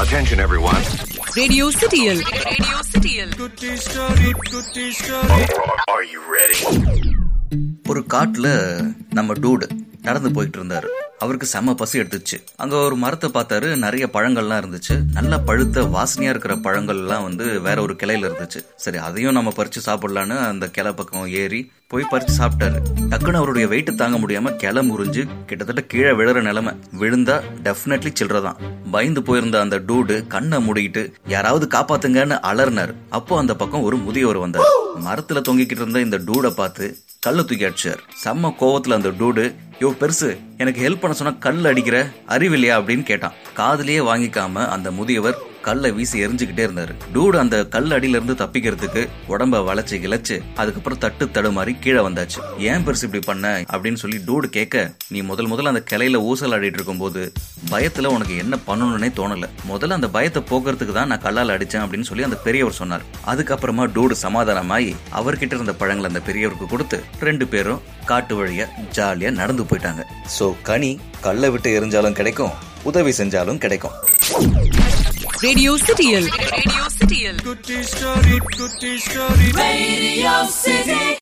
Attention, everyone. Radio Cityil. Radio Cityil. Are you ready? ஒரு காட்டுல நம்ம டூடு நடந்து போயிட்டு இருந்தாரு அவருக்கு செம பசி எடுத்துச்சு. அங்க ஒரு மரத்தை பார்த்தாரு நிறைய பழங்கள்லாம் இருந்துச்சு. நல்ல பழுத்த வாசனையா இருக்கிற பழங்கள் எல்லாம் வந்து வேற ஒரு கிளையில இருந்துச்சு. சரி அதையும் நம்ம பறிச்சு சாப்பிடலான்னு அந்த கிளை பக்கம் ஏறி போய் பறிச்சு சாப்பிட்டாரு. டக்குன்னு அவருடைய வெயிட் தாங்க முடியாம கிளை முறிஞ்சு கிட்டத்தட்ட கீழே விழுற நிலைமை. விழுந்தா டெஃபினெட்லி சில்லறதான் பயந்து போயிருந்த அந்த டூடு கண்ணை மூடிக்கிட்டு யாராவது காப்பாத்துங்கன்னு அலர்னாரு அப்போ அந்த பக்கம் ஒரு முதியவர் வந்தார். மரத்துல தொங்கிக்கிட்டு இருந்த இந்த டூடை பார்த்து கல்ல தூக்கி அடிச்சார். செம்ம கோவத்துல அந்த டூடு யோ பெருசு எனக்கு ஹெல்ப் பண்ண சொன்னா கல் அடிக்கிற அறிவில்லையா? அப்படின்னு கேட்டான். காதலியே வாங்கிக்காம அந்த முதியவர் கல்லை வீசி எரிஞ்சுக்கிட்டே இருந்தாரு. டூடு அந்த கல் அடியில இருந்து தப்பிக்கிறதுக்கு உடம்ப வளைச்சு கிளச்சு அதுக்கப்புறம் தட்டு தடுமாறி கீழே வந்தாச்சு. ஏன் பெருசு இப்படி பண்ண? அப்படின்னு சொல்லி டூடு கேட்க நீ முதல் முதல்ல அந்த கிளையில ஊசல் ஆடிட்டு இருக்கும்போது பயத்துல உனக்கு என்ன பண்ணணும்னே தோணல. முதல்ல அந்த பயத்தை போக்குறதுக்கு தான் நான் கல்லால் அடிச்சேன் அப்படின்னு சொல்லி அந்த பெரியவர் சொன்னார். அதுக்கப்புறமா டூடு சமாதானமாயி அவர்கிட்ட இருந்த பழங்களை அந்த பெரியவருக்கு கொடுத்து ரெண்டு பேரும் காட்டு வழியா ஜாலியா நடந்து போயிட்டாங்க. சோ கனி கல்லை விட்டு எரிஞ்சாலும் கிடைக்கும் உதவி செஞ்சாலும் கிடைக்கும். Radio सिटियल radio सिटियल